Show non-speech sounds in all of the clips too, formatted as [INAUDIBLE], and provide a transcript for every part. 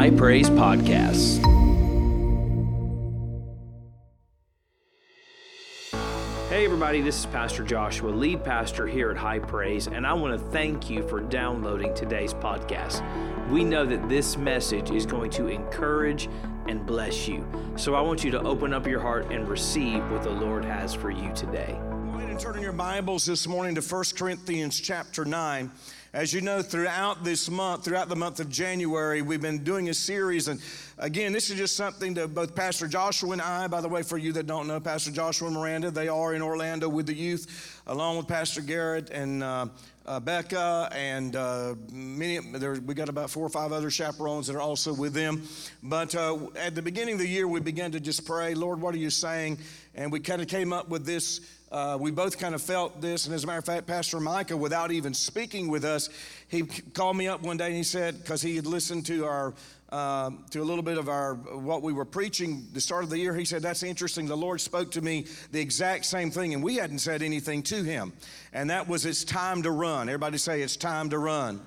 High Praise Podcast. Hey, everybody, this is Pastor Joshua, lead pastor here at High Praise, and I want to thank you for downloading today's podcast. We know that this message is going to encourage and bless you. So I want you to open up your heart and receive what the Lord has for you today. Go ahead and turn in your Bibles this morning to 1 Corinthians chapter 9. As you know, throughout this month, throughout the month of January, we've been doing a series. And again, this is just something that both Pastor Joshua and I, by the way, for you that don't know, Pastor Joshua and Miranda, they are in Orlando with the youth, along with Pastor Garrett and uh, uh, Becca, and uh, many. There, we got about four or five other chaperones that are also with them. But uh, at the beginning of the year, we began to just pray, Lord, what are you saying? And we kind of came up with this uh, we both kind of felt this. And as a matter of fact, Pastor Micah, without even speaking with us, he called me up one day and he said, because he had listened to our uh, to a little bit of our what we were preaching the start of the year. He said that's interesting. The lord spoke to me the exact same thing and we hadn't said anything to him. And that was it's time to run. Everybody say it's time to run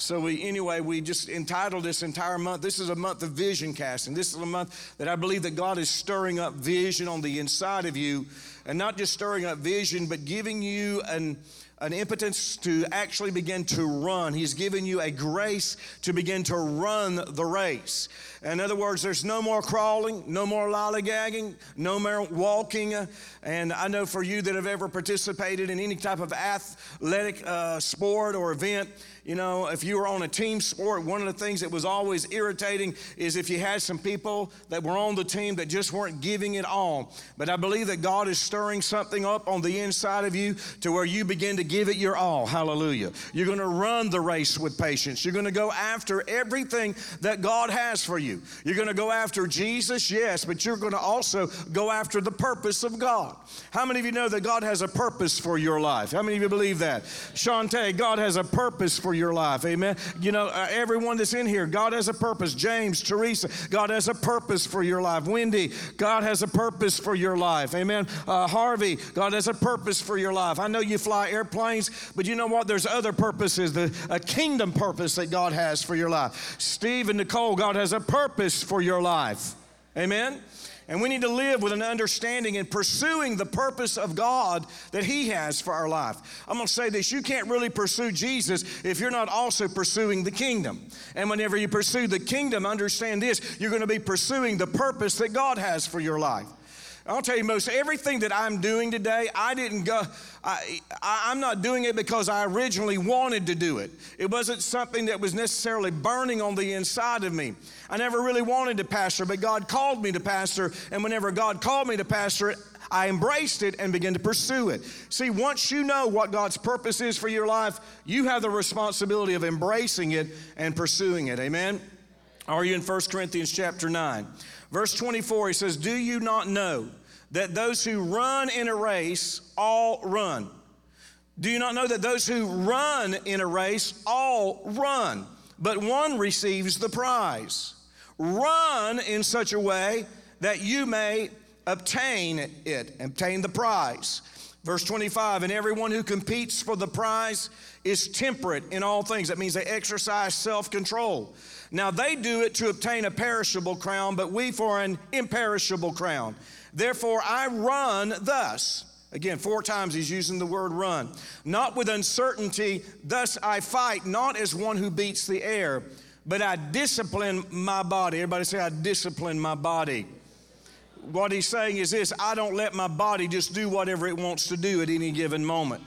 so we anyway we just entitled this entire month this is a month of vision casting this is a month that i believe that god is stirring up vision on the inside of you and not just stirring up vision, but giving you an, an impotence to actually begin to run. He's given you a grace to begin to run the race. In other words, there's no more crawling, no more lollygagging, no more walking. And I know for you that have ever participated in any type of athletic uh, sport or event, you know, if you were on a team sport, one of the things that was always irritating is if you had some people that were on the team that just weren't giving it all. But I believe that God is stirring something up on the inside of you to where you begin to give it your all. Hallelujah. You're going to run the race with patience. You're going to go after everything that God has for you. You're going to go after Jesus, yes, but you're going to also go after the purpose of God. How many of you know that God has a purpose for your life? How many of you believe that? Shantae, God has a purpose for for your life. Amen. You know, uh, everyone that's in here, God has a purpose. James, Teresa, God has a purpose for your life. Wendy, God has a purpose for your life. Amen. Uh, Harvey, God has a purpose for your life. I know you fly airplanes, but you know what? There's other purposes, the, a kingdom purpose that God has for your life. Steve and Nicole, God has a purpose for your life. Amen. And we need to live with an understanding and pursuing the purpose of God that He has for our life. I'm going to say this you can't really pursue Jesus if you're not also pursuing the kingdom. And whenever you pursue the kingdom, understand this you're going to be pursuing the purpose that God has for your life. I'll tell you, most everything that I'm doing today, I didn't go, I, I, am not doing it because I originally wanted to do it. It wasn't something that was necessarily burning on the inside of me. I never really wanted to pastor, but God called me to pastor, and whenever God called me to pastor, I embraced it and began to pursue it. See, once you know what God's purpose is for your life, you have the responsibility of embracing it and pursuing it. Amen? Are you in 1 Corinthians chapter 9? Verse 24, he says, Do you not know that those who run in a race all run? Do you not know that those who run in a race all run, but one receives the prize? Run in such a way that you may obtain it, obtain the prize. Verse 25, and everyone who competes for the prize is temperate in all things. That means they exercise self control. Now they do it to obtain a perishable crown, but we for an imperishable crown. Therefore I run thus. Again, four times he's using the word run. Not with uncertainty, thus I fight, not as one who beats the air, but I discipline my body. Everybody say, I discipline my body. What he's saying is this I don't let my body just do whatever it wants to do at any given moment.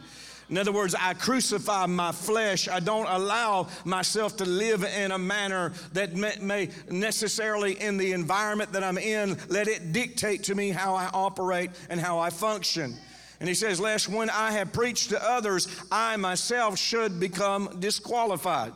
In other words, I crucify my flesh. I don't allow myself to live in a manner that may, necessarily, in the environment that I'm in, let it dictate to me how I operate and how I function. And he says, Lest when I have preached to others, I myself should become disqualified.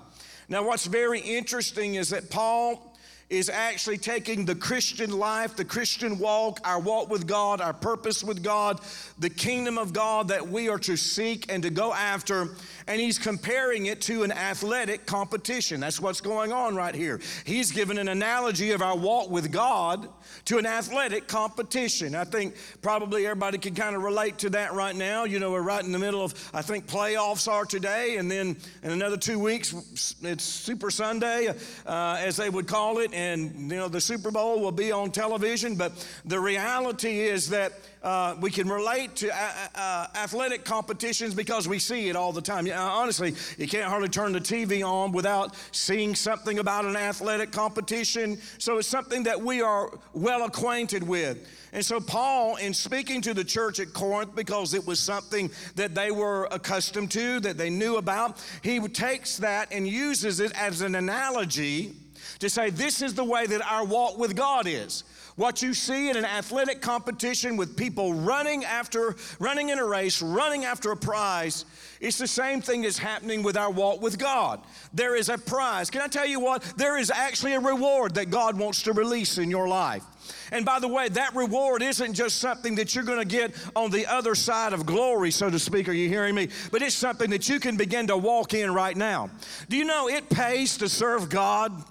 Now, what's very interesting is that Paul is actually taking the Christian life, the Christian walk, our walk with God, our purpose with God, the kingdom of God that we are to seek and to go after, and he's comparing it to an athletic competition. That's what's going on right here. He's given an analogy of our walk with God to an athletic competition. I think probably everybody can kind of relate to that right now. You know, we're right in the middle of, I think playoffs are today, and then in another two weeks, it's Super Sunday, uh, as they would call it and you know the Super Bowl will be on television. But the reality is that uh, we can relate to uh, uh, athletic competitions because we see it all the time. Honestly, you can't hardly turn the TV on without seeing something about an athletic competition. So it's something that we are well acquainted with. And so, Paul, in speaking to the church at Corinth, because it was something that they were accustomed to, that they knew about, he takes that and uses it as an analogy to say this is the way that our walk with God is. What you see in an athletic competition with people running after, running in a race, running after a prize, it's the same thing that's happening with our walk with God. There is a prize. Can I tell you what? There is actually a reward that God wants to release in your life. And by the way, that reward isn't just something that you're going to get on the other side of glory, so to speak. Are you hearing me? But it's something that you can begin to walk in right now. Do you know it pays to serve God?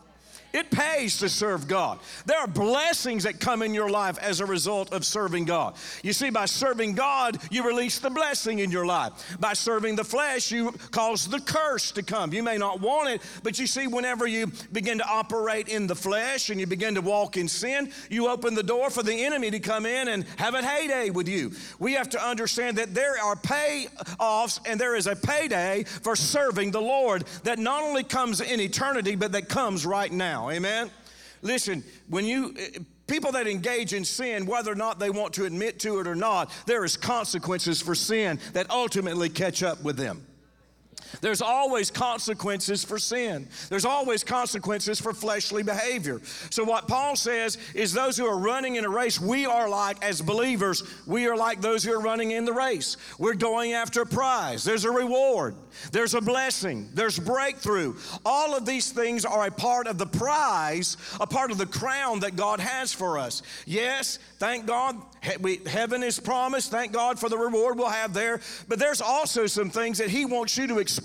It pays to serve God. There are blessings that come in your life as a result of serving God. You see, by serving God, you release the blessing in your life. By serving the flesh, you cause the curse to come. You may not want it, but you see, whenever you begin to operate in the flesh and you begin to walk in sin, you open the door for the enemy to come in and have a heyday with you. We have to understand that there are payoffs and there is a payday for serving the Lord that not only comes in eternity, but that comes right now. Amen? Listen, when you eh, people that engage in sin, whether or not they want to admit to it or not, there is consequences for sin that ultimately catch up with them. There's always consequences for sin. There's always consequences for fleshly behavior. So, what Paul says is those who are running in a race, we are like, as believers, we are like those who are running in the race. We're going after a prize. There's a reward, there's a blessing, there's breakthrough. All of these things are a part of the prize, a part of the crown that God has for us. Yes, thank God, heaven is promised. Thank God for the reward we'll have there. But there's also some things that He wants you to experience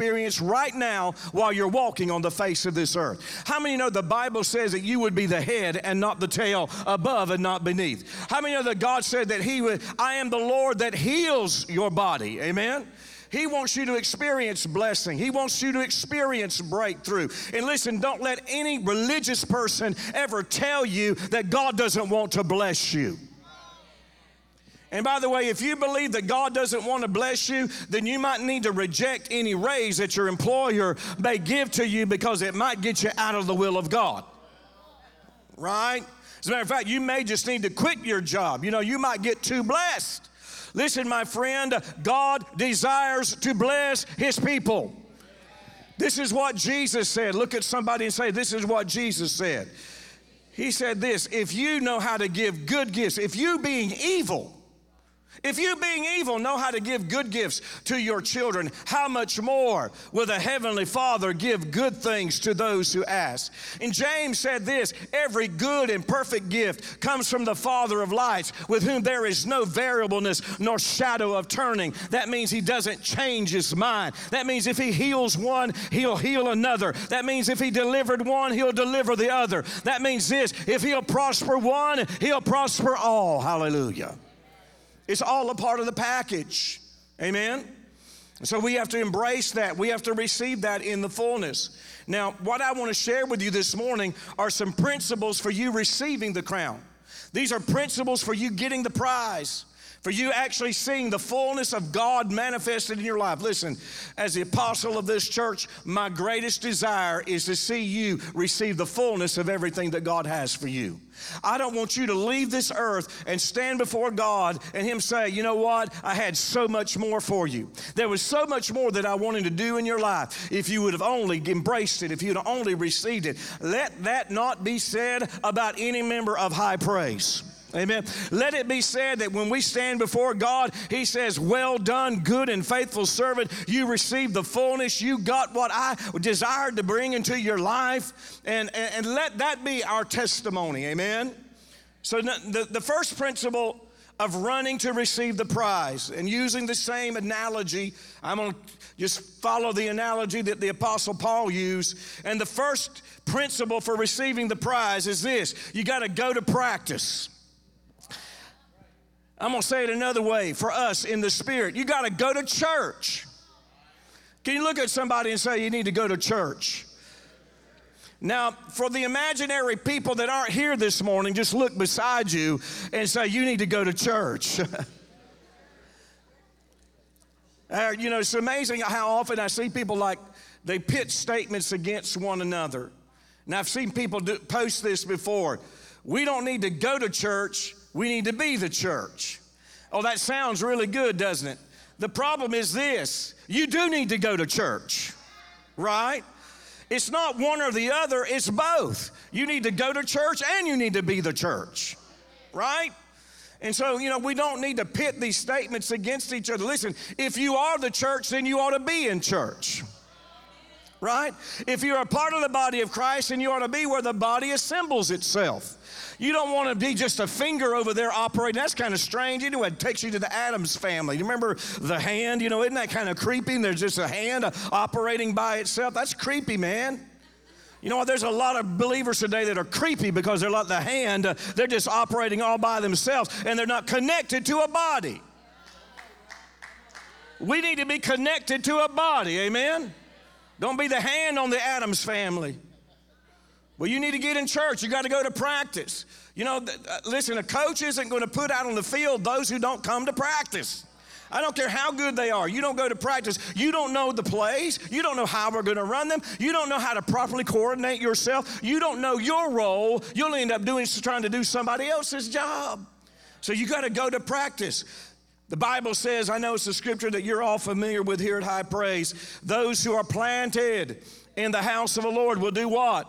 right now while you're walking on the face of this earth. How many know the Bible says that you would be the head and not the tail, above and not beneath? How many know that God said that He would, I am the Lord that heals your body? Amen? He wants you to experience blessing. He wants you to experience breakthrough. And listen, don't let any religious person ever tell you that God doesn't want to bless you. And by the way, if you believe that God doesn't want to bless you, then you might need to reject any raise that your employer may give to you because it might get you out of the will of God. Right? As a matter of fact, you may just need to quit your job. You know, you might get too blessed. Listen, my friend, God desires to bless his people. This is what Jesus said. Look at somebody and say, This is what Jesus said. He said this if you know how to give good gifts, if you being evil, if you, being evil, know how to give good gifts to your children, how much more will the Heavenly Father give good things to those who ask? And James said this every good and perfect gift comes from the Father of lights, with whom there is no variableness nor shadow of turning. That means He doesn't change His mind. That means if He heals one, He'll heal another. That means if He delivered one, He'll deliver the other. That means this if He'll prosper one, He'll prosper all. Hallelujah. It's all a part of the package. Amen? So we have to embrace that. We have to receive that in the fullness. Now, what I want to share with you this morning are some principles for you receiving the crown. These are principles for you getting the prize for you actually seeing the fullness of God manifested in your life. Listen, as the apostle of this church, my greatest desire is to see you receive the fullness of everything that God has for you. I don't want you to leave this earth and stand before God and Him say, you know what? I had so much more for you. There was so much more that I wanted to do in your life if you would have only embraced it, if you'd only received it. Let that not be said about any member of high praise. Amen. Let it be said that when we stand before God, He says, Well done, good and faithful servant. You received the fullness. You got what I desired to bring into your life. And, and, and let that be our testimony. Amen. So, the, the first principle of running to receive the prize and using the same analogy, I'm going to just follow the analogy that the Apostle Paul used. And the first principle for receiving the prize is this you got to go to practice. I'm going to say it another way for us in the spirit. You got to go to church. Can you look at somebody and say, You need to go to church? Now, for the imaginary people that aren't here this morning, just look beside you and say, You need to go to church. [LAUGHS] uh, you know, it's amazing how often I see people like they pit statements against one another. Now, I've seen people do, post this before. We don't need to go to church, we need to be the church. Oh, that sounds really good, doesn't it? The problem is this you do need to go to church, right? It's not one or the other, it's both. You need to go to church and you need to be the church, right? And so, you know, we don't need to pit these statements against each other. Listen, if you are the church, then you ought to be in church right? If you're a part of the body of Christ, then you ought to be where the body assembles itself. You don't want to be just a finger over there operating. That's kind of strange. Know, it takes you to the Addams Family. You remember the hand? You know, isn't that kind of creepy? There's just a hand operating by itself. That's creepy, man. You know what? There's a lot of believers today that are creepy because they're like the hand. Uh, they're just operating all by themselves and they're not connected to a body. We need to be connected to a body, amen? Don't be the hand on the Addams Family. Well, you need to get in church. You got to go to practice. You know, uh, listen, a coach isn't going to put out on the field those who don't come to practice. I don't care how good they are. You don't go to practice. You don't know the plays. You don't know how we're going to run them. You don't know how to properly coordinate yourself. You don't know your role. You'll end up doing trying to do somebody else's job. So you got to go to practice. The Bible says, I know it's a scripture that you're all familiar with here at High Praise. Those who are planted in the house of the Lord will do what?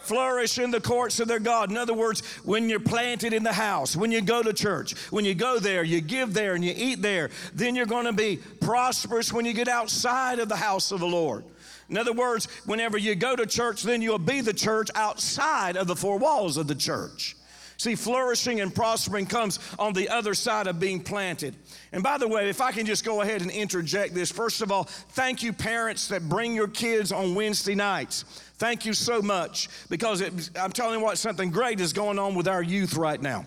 Flourish in the courts of their God. In other words, when you're planted in the house, when you go to church, when you go there, you give there and you eat there, then you're going to be prosperous when you get outside of the house of the Lord. In other words, whenever you go to church, then you'll be the church outside of the four walls of the church. See, flourishing and prospering comes on the other side of being planted. And by the way, if I can just go ahead and interject this, first of all, thank you, parents that bring your kids on Wednesday nights. Thank you so much because it, I'm telling you what, something great is going on with our youth right now.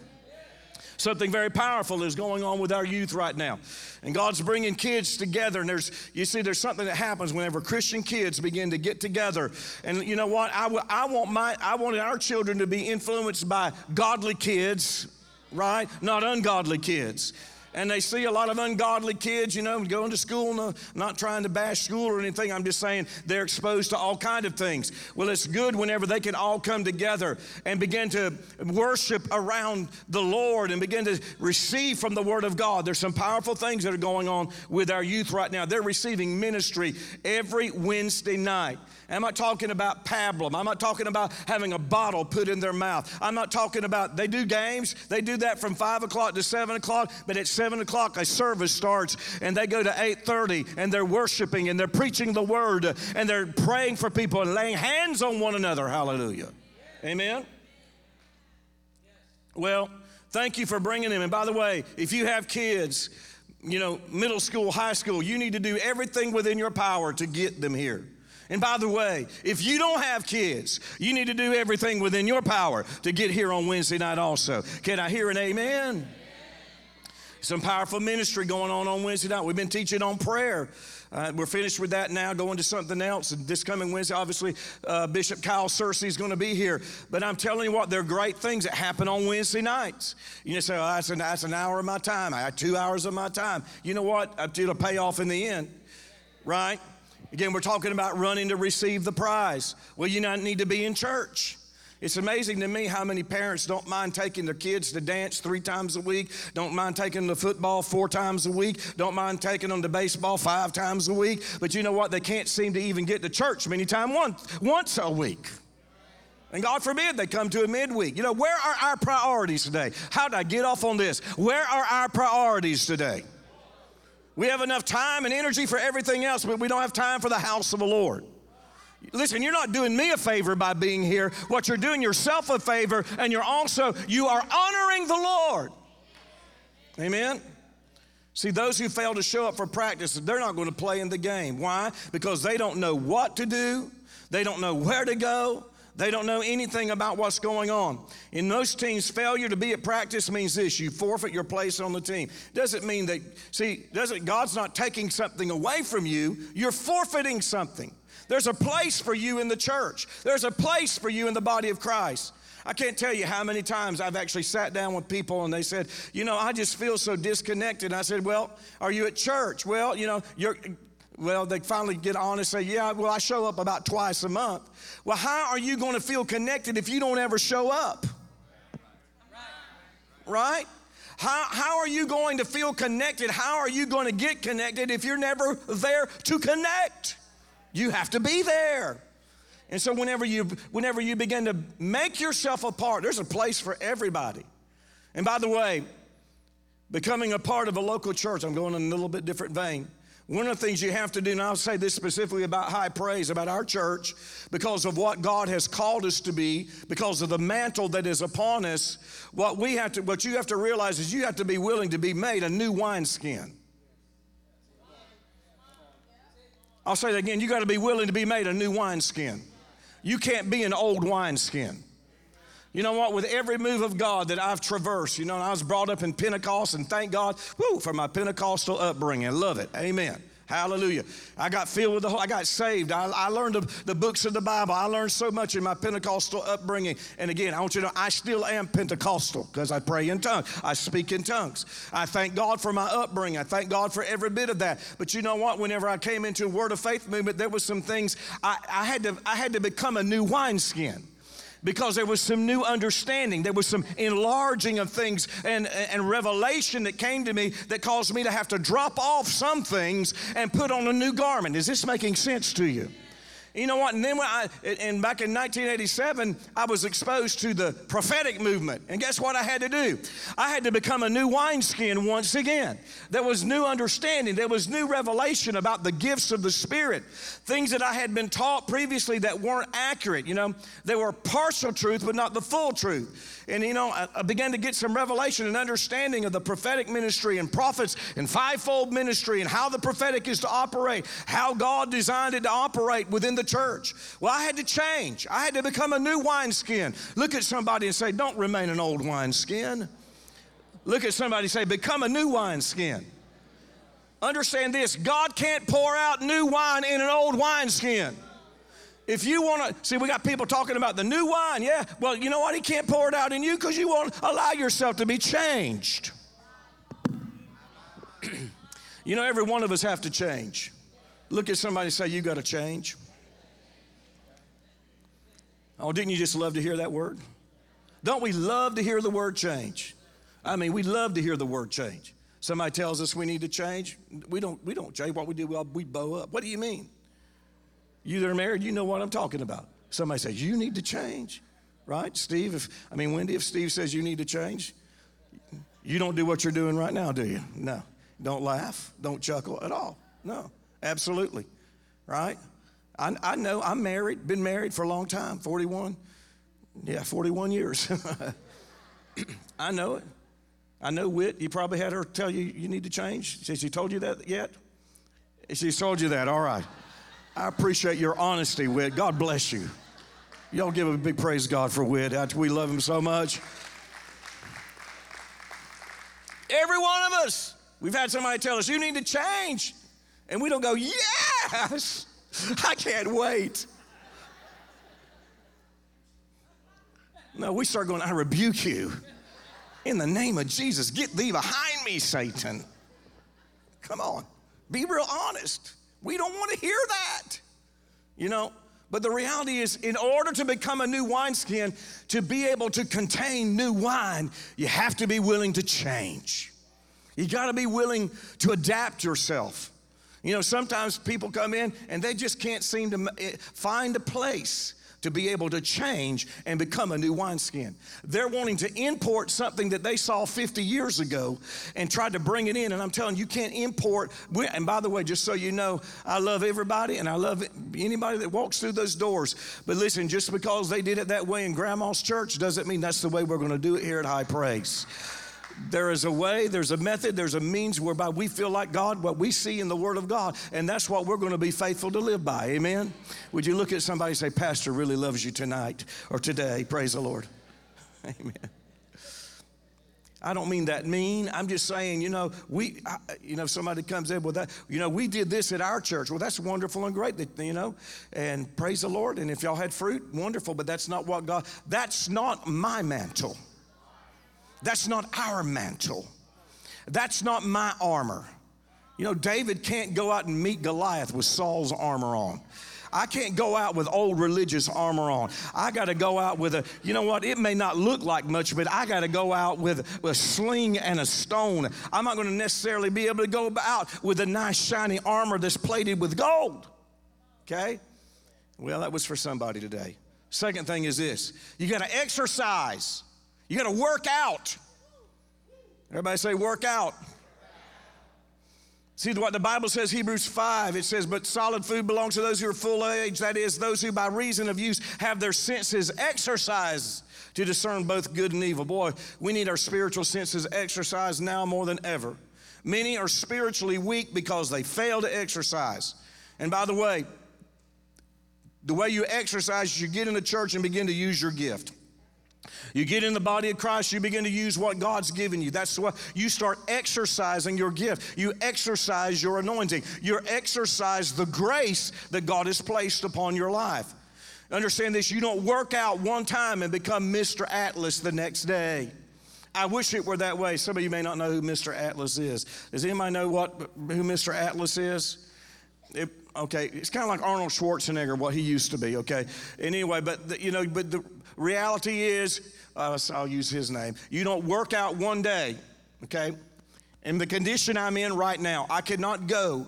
Something very powerful is going on with our youth right now. And God's bringing kids together. And there's, you see, there's something that happens whenever Christian kids begin to get together. And you know what? I, I, want my, I want our children to be influenced by godly kids, right? Not ungodly kids and they see a lot of ungodly kids, you know, going to school, no, not trying to bash school or anything. I'm just saying they're exposed to all kind of things. Well, it's good whenever they can all come together and begin to worship around the Lord and begin to receive from the Word of God. There's some powerful things that are going on with our youth right now. They're receiving ministry every Wednesday night. I'm not talking about pablum. I'm not talking about having a bottle put in their mouth. I'm not talking about, they do games. They do that from 5 o'clock to 7 o'clock, but at 7 o'clock a service starts and they go to 8.30 and they're worshiping and they're preaching the word and they're praying for people and laying hands on one another. Hallelujah. Amen? Well, thank you for bringing them. And by the way, if you have kids, you know, middle school, high school, you need to do everything within your power to get them here. And by the way, if you don't have kids, you need to do everything within your power to get here on Wednesday night also. Can I hear an amen? Some powerful ministry going on on Wednesday night. We've been teaching on prayer. Uh, we're finished with that now, going to something else. And this coming Wednesday, obviously, uh, Bishop Kyle Searcy is going to be here. But I'm telling you what, there are great things that happen on Wednesday nights. You say, oh, that's, an, that's an hour of my time. I have two hours of my time. You know what? It'll pay off in the end, right? Again, we're talking about running to receive the prize. Well, you not need to be in church. It's amazing to me how many parents don't mind taking their kids to dance three times a week, don't mind taking them to football four times a week, don't mind taking them to baseball five times a week. But you know what? They can't seem to even get to church many times once, once a week. And God forbid they come to a midweek. You know, where are our priorities today? How did I get off on this? Where are our priorities today? We have enough time and energy for everything else, but we don't have time for the house of the Lord. Listen, you're not doing me a favor by being here. What you're doing yourself a favor, and you're also you are honoring the Lord. Amen. See, those who fail to show up for practice, they're not going to play in the game. Why? Because they don't know what to do, they don't know where to go, they don't know anything about what's going on. In most teams, failure to be at practice means this you forfeit your place on the team. Doesn't mean that, see, doesn't God's not taking something away from you, you're forfeiting something. There's a place for you in the church, there's a place for you in the body of Christ. I can't tell you how many times I've actually sat down with people and they said, You know, I just feel so disconnected. I said, Well, are you at church? Well, you know, you're well, they finally get on and say, Yeah, well, I show up about twice a month. Well, how are you going to feel connected if you don't ever show up? Right? How, how are you going to feel connected? How are you going to get connected if you're never there to connect? You have to be there. And so whenever you whenever you begin to make yourself a part, there's a place for everybody. And by the way, becoming a part of a local church, I'm going in a little bit different vein. One of the things you have to do, and I'll say this specifically about high praise, about our church, because of what God has called us to be, because of the mantle that is upon us, what we have to, what you have to realize is you have to be willing to be made a new wineskin. I'll say that again, you got to be willing to be made a new wineskin. You can't be an old wineskin. You know what? With every move of God that I've traversed, you know, I was brought up in Pentecost, and thank God, whoo, for my Pentecostal upbringing. Love it. Amen. Hallelujah. I got filled with the whole, I got saved. I, I learned the, the, books of the Bible. I learned so much in my Pentecostal upbringing. And again, I want you to know I still am Pentecostal because I pray in tongues. I speak in tongues. I thank God for my upbringing. I thank God for every bit of that. But you know what? Whenever I came into a Word of Faith movement, there was some things I, I had to I had to become a new wineskin because there was some new understanding. There was some enlarging of things and, and revelation that came to me that caused me to have to drop off some things and put on a new garment. Is this making sense to you? You know what? And then when I, and back in 1987, I was exposed to the prophetic movement. And guess what I had to do? I had to become a new wineskin once again. There was new understanding, there was new revelation about the gifts of the Spirit, things that I had been taught previously that weren't accurate. You know, they were partial truth, but not the full truth. And you know, I, I began to get some revelation and understanding of the prophetic ministry and prophets and fivefold ministry and how the prophetic is to operate, how God designed it to operate within the church. Well, I had to change. I had to become a new wineskin. Look at somebody and say, Don't remain an old wineskin. Look at somebody and say, Become a new wineskin. Understand this God can't pour out new wine in an old wineskin. If you want to, see, we got people talking about the new wine. Yeah, well, you know what? He can't pour it out in you because you won't allow yourself to be changed. [CLEARS THROAT] you know, every one of us have to change. Look at somebody say, You got to change. Oh, didn't you just love to hear that word? Don't we love to hear the word change? I mean, we love to hear the word change. Somebody tells us we need to change. We don't, we don't change. What we do, we bow up. What do you mean? You that are married, you know what I'm talking about. Somebody says, You need to change, right? Steve, if, I mean, Wendy, if Steve says you need to change, you don't do what you're doing right now, do you? No. Don't laugh, don't chuckle at all. No, absolutely, right? I, I know I'm married, been married for a long time 41. Yeah, 41 years. [LAUGHS] I know it. I know Wit, you probably had her tell you you need to change. Has she told you that yet? She's told you that, all right. I appreciate your honesty, Wit. God bless you. Y'all give a big praise God for Wit. We love him so much. Every one of us, we've had somebody tell us, you need to change. And we don't go, yes, [LAUGHS] I can't wait. No, we start going, I rebuke you. In the name of Jesus, get thee behind me, Satan. Come on, be real honest. We don't want to hear that. You know, but the reality is, in order to become a new wineskin, to be able to contain new wine, you have to be willing to change. You got to be willing to adapt yourself. You know, sometimes people come in and they just can't seem to eh, find a place to be able to change and become a new wineskin. They're wanting to import something that they saw 50 years ago and tried to bring it in. And I'm telling you, you can't import. And by the way, just so you know, I love everybody and I love anybody that walks through those doors. But listen, just because they did it that way in grandma's church doesn't mean that's the way we're going to do it here at High Praise. There is a way, there's a method, there's a means whereby we feel like God, what we see in the Word of God, and that's what we're going to be faithful to live by. Amen? Would you look at somebody and say, Pastor really loves you tonight or today? Praise the Lord. [LAUGHS] Amen. I don't mean that mean. I'm just saying, you know, we, I, you know, somebody comes in with that, you know, we did this at our church. Well, that's wonderful and great, that, you know, and praise the Lord. And if y'all had fruit, wonderful, but that's not what God, that's not my mantle. That's not our mantle. That's not my armor. You know, David can't go out and meet Goliath with Saul's armor on. I can't go out with old religious armor on. I got to go out with a, you know what, it may not look like much, but I got to go out with, a sling and a stone. I'm not going to necessarily be able to go out with a nice shiny armor that's plated with gold. Okay? Well, that was for somebody today. Second thing is this you got to exercise. You got to work out. Everybody say, work out. See what the Bible says, Hebrews 5, it says, But solid food belongs to those who are full age, that is, those who by reason of use have their senses exercised to discern both good and evil. Boy, we need our spiritual senses exercised now more than ever. Many are spiritually weak because they fail to exercise. And by the way, the way you exercise is you get in the church and begin to use your gift. You get in the body of Christ, you begin to use what God's given you. That's what you start exercising your gift. You exercise your anointing. You exercise the grace that God has placed upon your life. Understand this you don't work out one time and become Mr. Atlas the next day. I wish it were that way. Some of you may not know who Mr. Atlas is. Does anybody know what who Mr. Atlas is? It, okay, it's kind of like Arnold Schwarzenegger, what he used to be. Okay, anyway, but the, you know, but the reality is, uh, I'll use his name. You don't work out one day, okay? In the condition I'm in right now, I could not go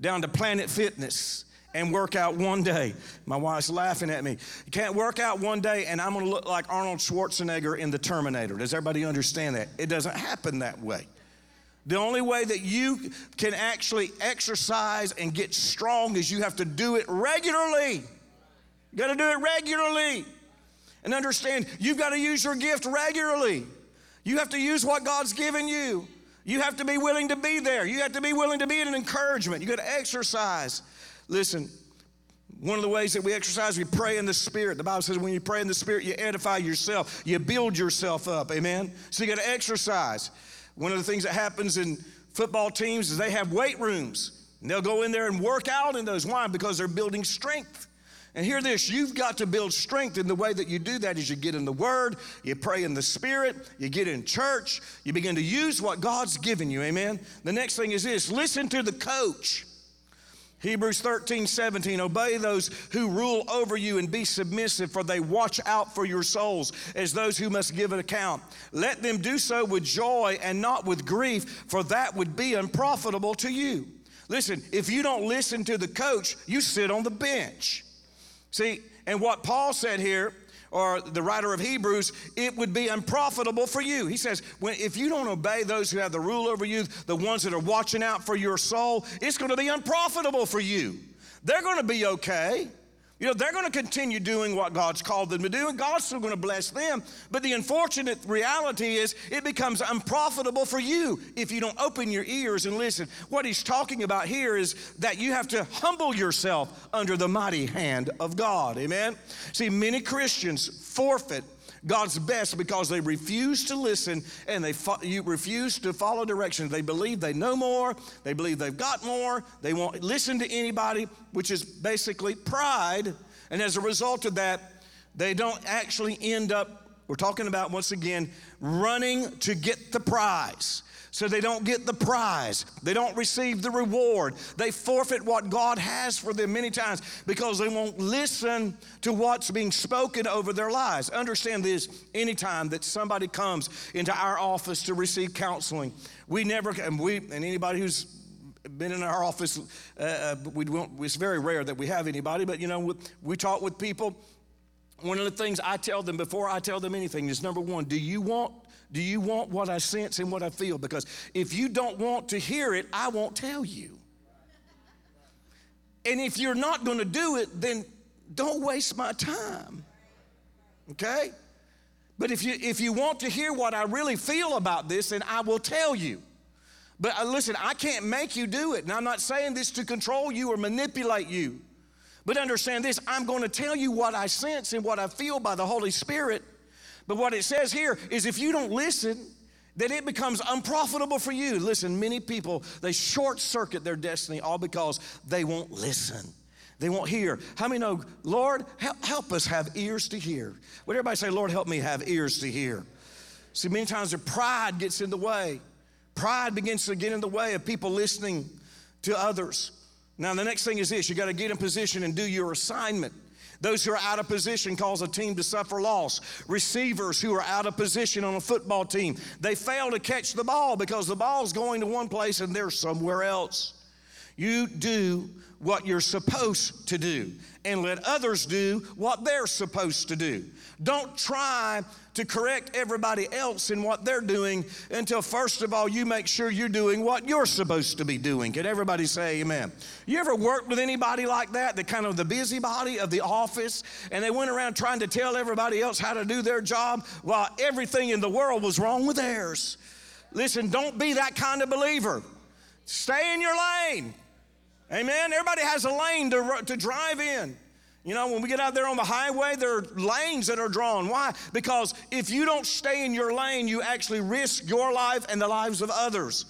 down to Planet Fitness and work out one day. My wife's laughing at me. You can't work out one day and I'm gonna look like Arnold Schwarzenegger in The Terminator. Does everybody understand that? It doesn't happen that way. The only way that you can actually exercise and get strong is you have to do it regularly. You gotta do it regularly. And understand, you've got to use your gift regularly. You have to use what God's given you. You have to be willing to be there. You have to be willing to be an encouragement. You got to exercise. Listen, one of the ways that we exercise, we pray in the Spirit. The Bible says when you pray in the Spirit, you edify yourself, you build yourself up. Amen? So you got to exercise. One of the things that happens in football teams is they have weight rooms. And they'll go in there and work out in those. Why? Because they're building strength. And hear this you've got to build strength. And the way that you do that is you get in the Word, you pray in the Spirit, you get in church, you begin to use what God's given you. Amen. The next thing is this listen to the coach. Hebrews 13, 17, obey those who rule over you and be submissive, for they watch out for your souls as those who must give an account. Let them do so with joy and not with grief, for that would be unprofitable to you. Listen, if you don't listen to the coach, you sit on the bench. See, and what Paul said here, or the writer of Hebrews, it would be unprofitable for you. He says, when, if you don't obey those who have the rule over you, the ones that are watching out for your soul, it's going to be unprofitable for you. They're going to be okay. You know, they're going to continue doing what God's called them to do, and God's still going to bless them. But the unfortunate reality is it becomes unprofitable for you if you don't open your ears and listen. What he's talking about here is that you have to humble yourself under the mighty hand of God. Amen? See, many Christians forfeit God's best because they refuse to listen and they fo- you refuse to follow directions. They believe they know more, they believe they've got more, they won't listen to anybody, which is basically pride. And as a result of that, they don't actually end up, we're talking about once again, running to get the prize so they don't get the prize. They don't receive the reward. They forfeit what God has for them many times because they won't listen to what's being spoken over their lives. Understand this anytime that somebody comes into our office to receive counseling, we never, and we, and anybody who's been in our office, uh, uh we don't, it's very rare that we have anybody, but you know, we talk with people one of the things I tell them before I tell them anything is number one, do you want do you want what I sense and what I feel? Because if you don't want to hear it, I won't tell you. And if you're not going to do it, then don't waste my time. Okay? But if you if you want to hear what I really feel about this, then I will tell you. But uh, listen, I can't make you do it. And I'm not saying this to control you or manipulate you. But understand this I'm going to tell you what I sense and what I feel by the Holy Spirit. But what it says here is if you don't listen, then it becomes unprofitable for you. Listen, many people, they short circuit their destiny all because they won't listen. They won't hear. How many know, Lord, help us have ears to hear? Would everybody say, Lord, help me have ears to hear? See, many times their pride gets in the way. Pride begins to get in the way of people listening to others. Now, the next thing is this you got to get in position and do your assignment. Those who are out of position cause a team to suffer loss. Receivers who are out of position on a football team, they fail to catch the ball because the ball's going to one place and they're somewhere else. You do what you're supposed to do and let others do what they're supposed to do. Don't try to correct everybody else in what they're doing until, first of all, you make sure you're doing what you're supposed to be doing. Can everybody say amen? You ever worked with anybody like that, the kind of the busybody of the office, and they went around trying to tell everybody else how to do their job while everything in the world was wrong with theirs? Listen, don't be that kind of believer. Stay in your lane. Amen. Everybody has a lane to, to drive in. You know, when we get out there on the highway, there are lanes that are drawn. Why? Because if you don't stay in your lane, you actually risk your life and the lives of others.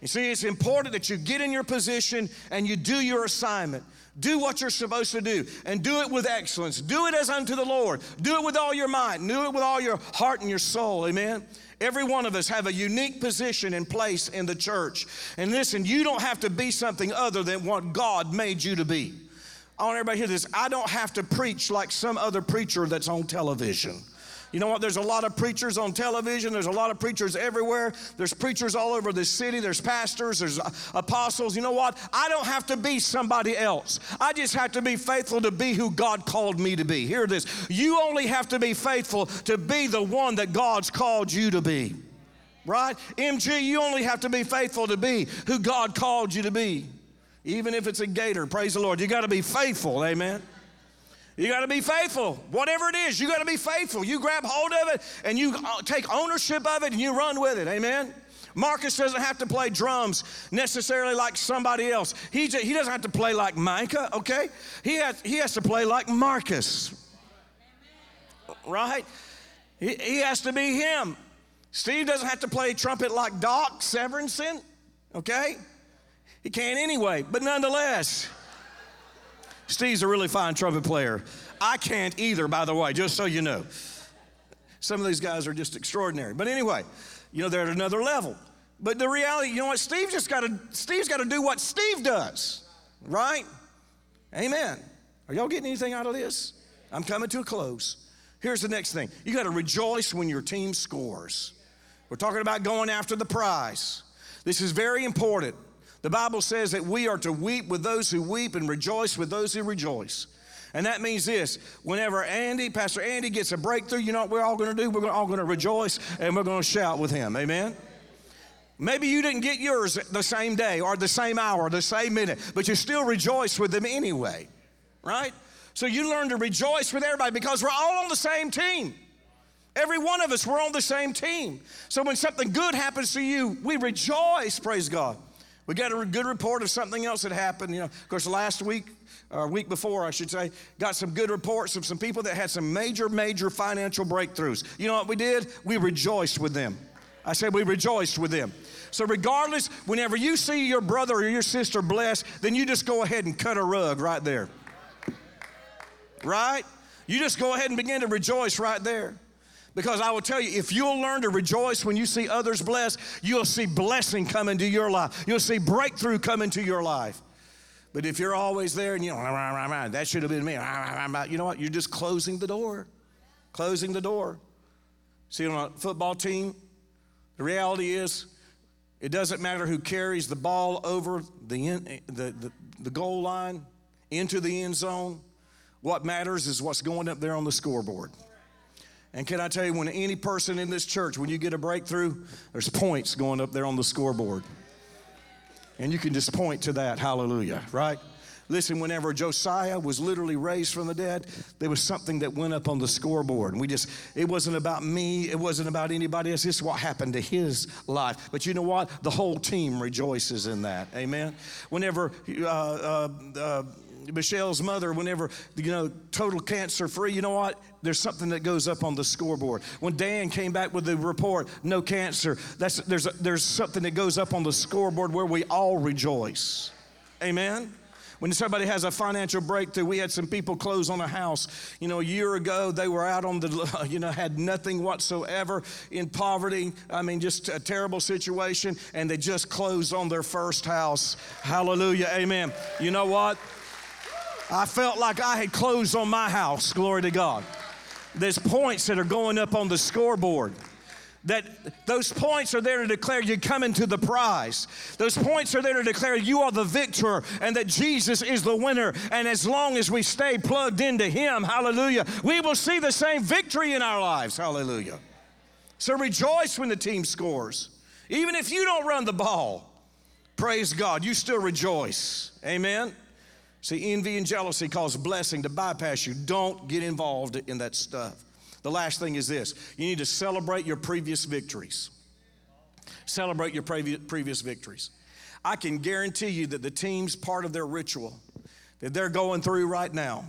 You see, it's important that you get in your position and you do your assignment. Do what you're supposed to do and do it with excellence. Do it as unto the Lord. Do it with all your might. Do it with all your heart and your soul. Amen. Every one of us have a unique position and place in the church. And listen, you don't have to be something other than what God made you to be. I want everybody to hear this. I don't have to preach like some other preacher that's on television. You know what? There's a lot of preachers on television. There's a lot of preachers everywhere. There's preachers all over the city. There's pastors. There's uh, apostles. You know what? I don't have to be somebody else. I just have to be faithful to be who God called me to be. Hear this. You only have to be faithful to be the one that God's called you to be. Right? MG, you only have to be faithful to be who God called you to be. Even if it's a gator, praise the Lord. You got to be faithful. Amen. You got to be faithful. Whatever it is, you got to be faithful. You grab hold of it and you uh, take ownership of it and you run with it. Amen. Marcus doesn't have to play drums necessarily like somebody else. He, just, he doesn't have to play like Micah, okay? He has, he has to play like Marcus, right? He, he has to be him. Steve doesn't have to play trumpet like Doc Severinsen, okay? He can't anyway, but nonetheless, Steve's a really fine trumpet player. I can't either, by the way, just so you know. Some of these guys are just extraordinary. But anyway, you know, they're at another level. But the reality, you know what, Steve just got to Steve's got to do what Steve does. Right? Amen. Are y'all getting anything out of this? I'm coming to a close. Here's the next thing. You got to rejoice when your team scores. We're talking about going after the prize. This is very important. The Bible says that we are to weep with those who weep and rejoice with those who rejoice. And that means this whenever Andy, Pastor Andy, gets a breakthrough, you know what we're all going to do? We're all going to rejoice and we're going to shout with him. Amen? Maybe you didn't get yours the same day or the same hour the same minute, but you still rejoice with them anyway, right? So you learn to rejoice with everybody because we're all on the same team. Every one of us, we're on the same team. So when something good happens to you, we rejoice, praise God. We got a good report of something else that happened. You know, of course, last week, or week before, I should say, got some good reports of some people that had some major, major financial breakthroughs. You know what we did? We rejoiced with them. I said we rejoiced with them. So, regardless, whenever you see your brother or your sister blessed, then you just go ahead and cut a rug right there. Right? You just go ahead and begin to rejoice right there. Because I will tell you, if you'll learn to rejoice when you see others blessed, you'll see blessing come into your life. You'll see breakthrough come into your life. But if you're always there and you know, that should have been me, you know what? You're just closing the door. Closing the door. See, on a football team, the reality is it doesn't matter who carries the ball over the, the, the, the goal line into the end zone What matters is what's going up there on the scoreboard. And can I tell you, when any person in this church, when you get a breakthrough, there's points going up there on the scoreboard. And you can just point to that. Hallelujah, right? Listen, whenever Josiah was literally raised from the dead, there was something that went up on the scoreboard. And we just, it wasn't about me, it wasn't about anybody else. This is what happened to his life. But you know what? The whole team rejoices in that. Amen. Whenever, uh, uh, uh, Michelle's mother, whenever, you know, total cancer free, you know what? There's something that goes up on the scoreboard. When Dan came back with the report, no cancer, that's, there's, a, there's something that goes up on the scoreboard where we all rejoice. Amen? When somebody has a financial breakthrough, we had some people close on a house. You know, a year ago, they were out on the, [LAUGHS] you know, had nothing whatsoever in poverty. I mean, just a terrible situation, and they just closed on their first house. Hallelujah. Amen. You know what? I felt like I had closed on my house. Glory to God. There's points that are going up on the scoreboard that those points are there to declare you come into the prize. Those points are there to declare you are the victor and that Jesus is the winner. And as long as we stay plugged into Him, hallelujah, we will see the same victory in our lives, hallelujah. So rejoice when the team scores. Even if you don't run the ball, praise God, you still rejoice. Amen. See, envy and jealousy cause blessing to bypass you. Don't get involved in that stuff. The last thing is this you need to celebrate your previous victories. Celebrate your previous victories. I can guarantee you that the team's part of their ritual that they're going through right now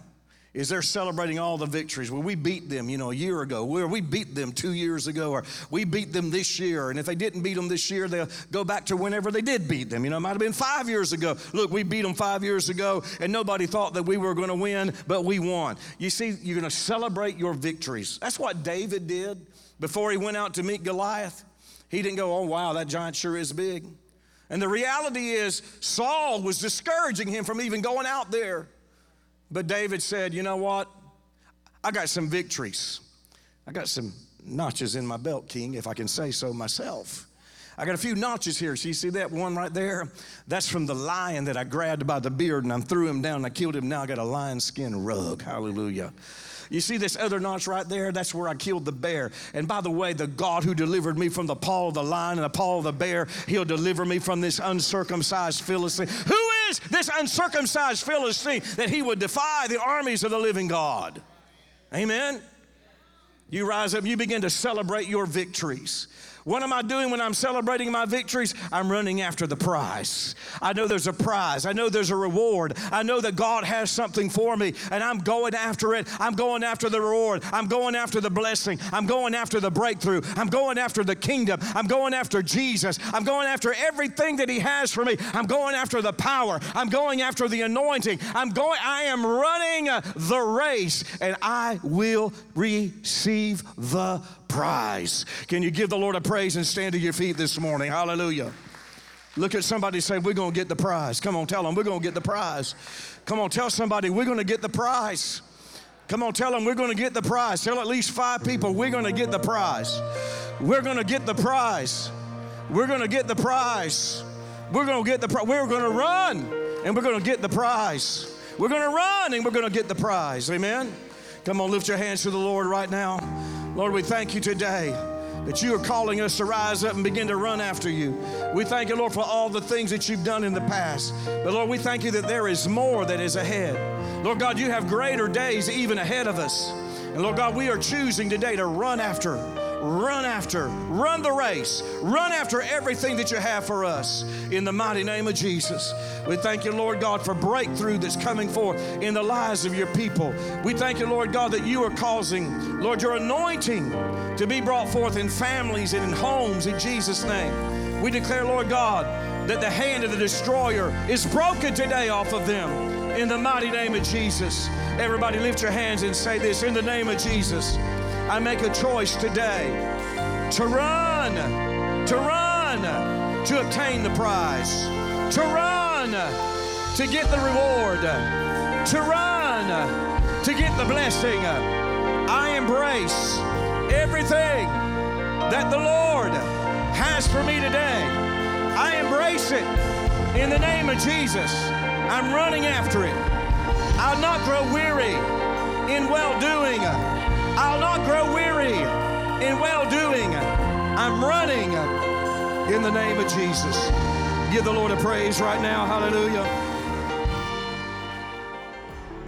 is they're celebrating all the victories. Well, we beat them, you know, a year ago. Where we beat them two years ago, or we beat them this year. And if they didn't beat them this year, they'll go back to whenever they did beat them. You know, it might have been five years ago. Look, we beat them five years ago, and nobody thought that we were going to win, but we won. You see, you're going to celebrate your victories. That's what David did before he went out to meet Goliath. He didn't go, oh, wow, that giant sure is big. And the reality is, Saul was discouraging him from even going out there. But David said, You know what? I got some victories. I got some notches in my belt, King, if I can say so myself. I got a few notches here. So you see that one right there? That's from the lion that I grabbed by the beard and I threw him down and I killed him. Now I got a lion skin rug. Hallelujah. You see this other notch right there? That's where I killed the bear. And by the way, the God who delivered me from the paw of the lion and the paw of the bear, he'll deliver me from this uncircumcised Philistine. Who is this uncircumcised Philistine that he would defy the armies of the living God? Amen. You rise up, you begin to celebrate your victories. What am I doing when I'm celebrating my victories? I'm running after the prize. I know there's a prize. I know there's a reward. I know that God has something for me, and I'm going after it. I'm going after the reward. I'm going after the blessing. I'm going after the breakthrough. I'm going after the kingdom. I'm going after Jesus. I'm going after everything that He has for me. I'm going after the power. I'm going after the anointing. I'm going, I am running the race, and I will receive the prize. Can you give the Lord a praise and stand to your feet this morning? Hallelujah. Look at somebody say, We're going to get the prize. Come on, tell them, We're going to get the prize. Come on, tell somebody, We're going to get the prize. Come on, tell them, We're going to get the prize. Tell at least five people, We're going to get the prize. We're going to get the prize. We're going to get the prize. We're going to get the prize. We're going to run and we're going to get the prize. We're going to run and we're going to get the prize. Amen. Come on, lift your hands to the Lord right now. Lord, we thank you today that you are calling us to rise up and begin to run after you. We thank you, Lord, for all the things that you've done in the past. But Lord, we thank you that there is more that is ahead. Lord God, you have greater days even ahead of us. And Lord God, we are choosing today to run after run after, run the race, run after everything that you have for us in the mighty name of Jesus. We thank you, Lord God, for breakthrough that's coming forth in the lives of your people. We thank you, Lord God, that you are causing, Lord, your anointing to be brought forth in families and in homes in Jesus' name. We declare, Lord God, that the hand of the destroyer is broken today off of them in the mighty name of Jesus. Everybody lift your hands and say this in the name of Jesus. I make a choice today to run, to run, to obtain the prize, to run, to get the reward, to run, to get the blessing. I embrace everything that the Lord has for me today. I embrace it in the name of Jesus. I'm running after it. I'll not grow weary in well doing. I'll not grow weary in well doing. I'm running in the name of Jesus. Give the Lord a praise right now. Hallelujah.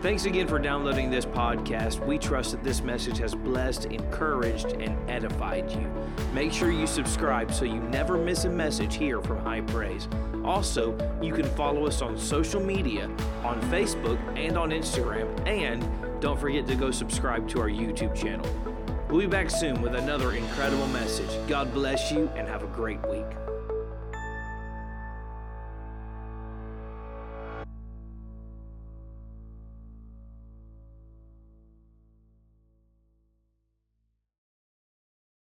Thanks again for downloading this podcast. We trust that this message has blessed, encouraged, and edified you. Make sure you subscribe so you never miss a message here from High Praise. Also, you can follow us on social media, on Facebook and on Instagram, and don't forget to go subscribe to our YouTube channel. We'll be back soon with another incredible message. God bless you and have a great week.